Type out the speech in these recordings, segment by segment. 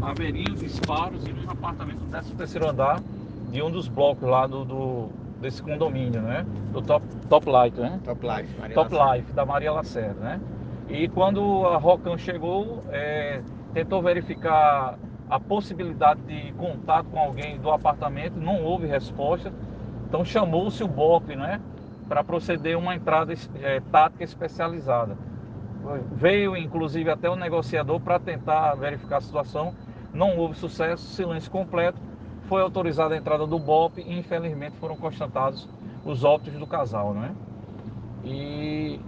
haveriam disparos em um apartamento do 13 terceiro andar de um dos blocos lá do, do desse condomínio, né? Do Top, Top Light, né? Top Life. Maria Top Lacerda. Life, da Maria Lacerda, né? E quando a Rocan chegou, é, tentou verificar a possibilidade de contato com alguém do apartamento, não houve resposta, então chamou-se o BOP, né? Para proceder uma entrada é, tática especializada. Veio inclusive até o negociador para tentar verificar a situação, não houve sucesso, silêncio completo, foi autorizada a entrada do BOP e infelizmente foram constatados os óbitos do casal, né? E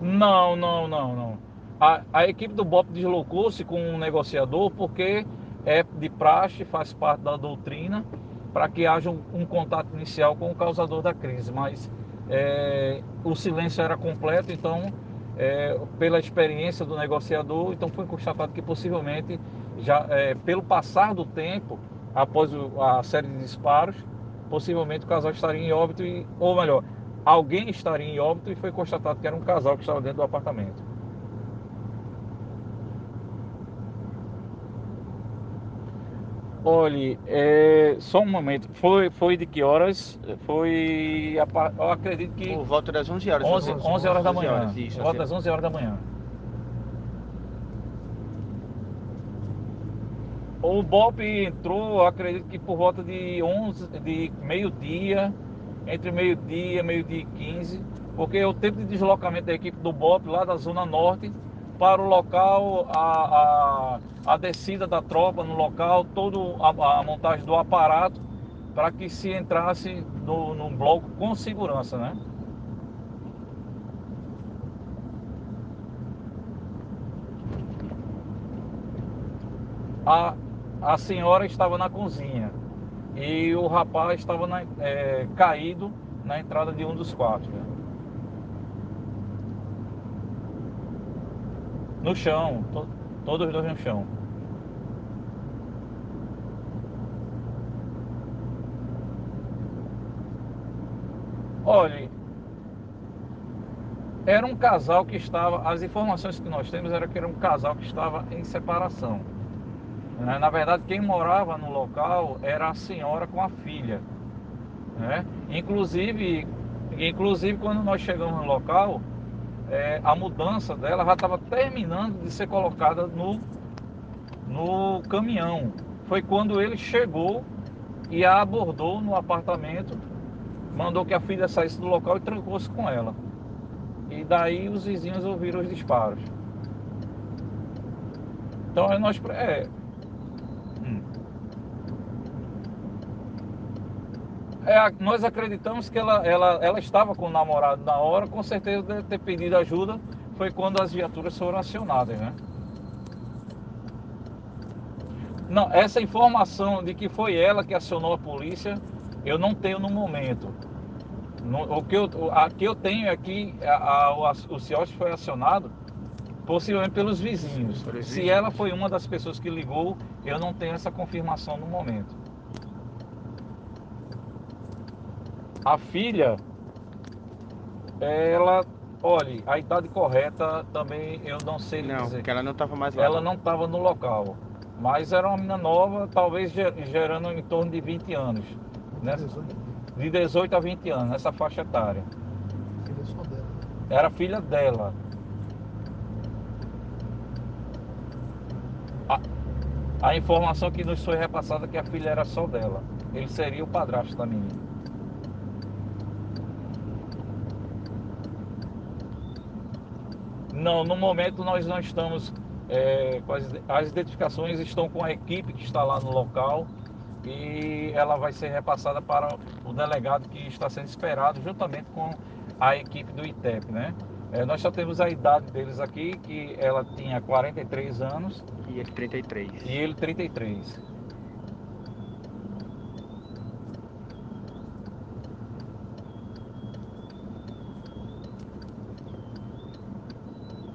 não, não, não, não. A, a equipe do BOP deslocou-se com um negociador porque é de praxe, faz parte da doutrina, para que haja um, um, contato inicial com o causador da crise. Mas é, o silêncio era completo, então, é, pela experiência do negociador, então foi constatado que possivelmente, já é, pelo passar do tempo, após o, a série de disparos, possivelmente o casal estaria em óbito, e, ou melhor, alguém estaria em óbito e foi constatado que era um casal que estava dentro do apartamento. Olhe, é, só um momento. Foi, foi de que horas? Foi, eu acredito que... Por volta das 11 horas. 11, 11, 11 horas da manhã. Horas, isso, volta das 11 horas da manhã. O BOP entrou, acredito que por volta de 11, de meio-dia, entre meio-dia, meio-dia e 15, porque o tempo de deslocamento da equipe do BOP lá da Zona Norte para o local, a, a, a descida da tropa no local, toda a, a, montagem do aparato para que se entrasse no, no bloco com segurança, né? A, a senhora estava na cozinha e o rapaz estava na, é, caído na entrada de um dos quartos. Né? No chão, to, todos os dois no chão. Olhe, era um casal que estava, as informações que nós temos era que era um casal que estava em separação. Né? Na verdade, quem morava no local era a senhora com a filha. Né? Inclusive, inclusive, quando nós chegamos no local, é, a mudança dela já estava terminando de ser colocada no, no caminhão. Foi quando ele chegou e a abordou no apartamento, mandou que a filha saísse do local e trancou-se com ela. E daí os vizinhos ouviram os disparos. Então nós. É, É, nós acreditamos que ela, ela, ela estava com o namorado na hora, com certeza deve ter pedido ajuda, foi quando as viaturas foram acionadas, né? Não, essa informação de que foi ela que acionou a polícia, eu não tenho no momento. No, o que eu, a que eu tenho aqui, é a, a, o CIOS foi acionado possivelmente pelos vizinhos. Se ela foi uma das pessoas que ligou, eu não tenho essa confirmação no momento. A filha, ela, olha, a idade correta também eu não sei não, dizer. porque ela não estava mais lá. Ela não estava no local, mas era uma menina nova, talvez gerando em torno de 20 anos. Né? De 18 a 20 anos, nessa faixa etária. Era filha dela. A, a informação que nos foi repassada é que a filha era só dela. Ele seria o padrasto da menina. Não, no momento nós não estamos. É, as, identificações estão com a equipe que está lá no local e ela vai ser repassada para o delegado que está sendo esperado juntamente com a equipe do ITEP, né? É, nós só temos a idade deles aqui, que ela tinha 43 anos. E ele 33. E ele 33.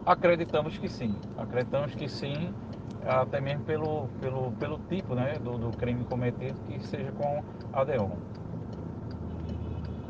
Acreditamos que sim, acreditamos que sim, até mesmo pelo, pelo, pelo tipo né, do, do crime cometido, que seja com ADEON.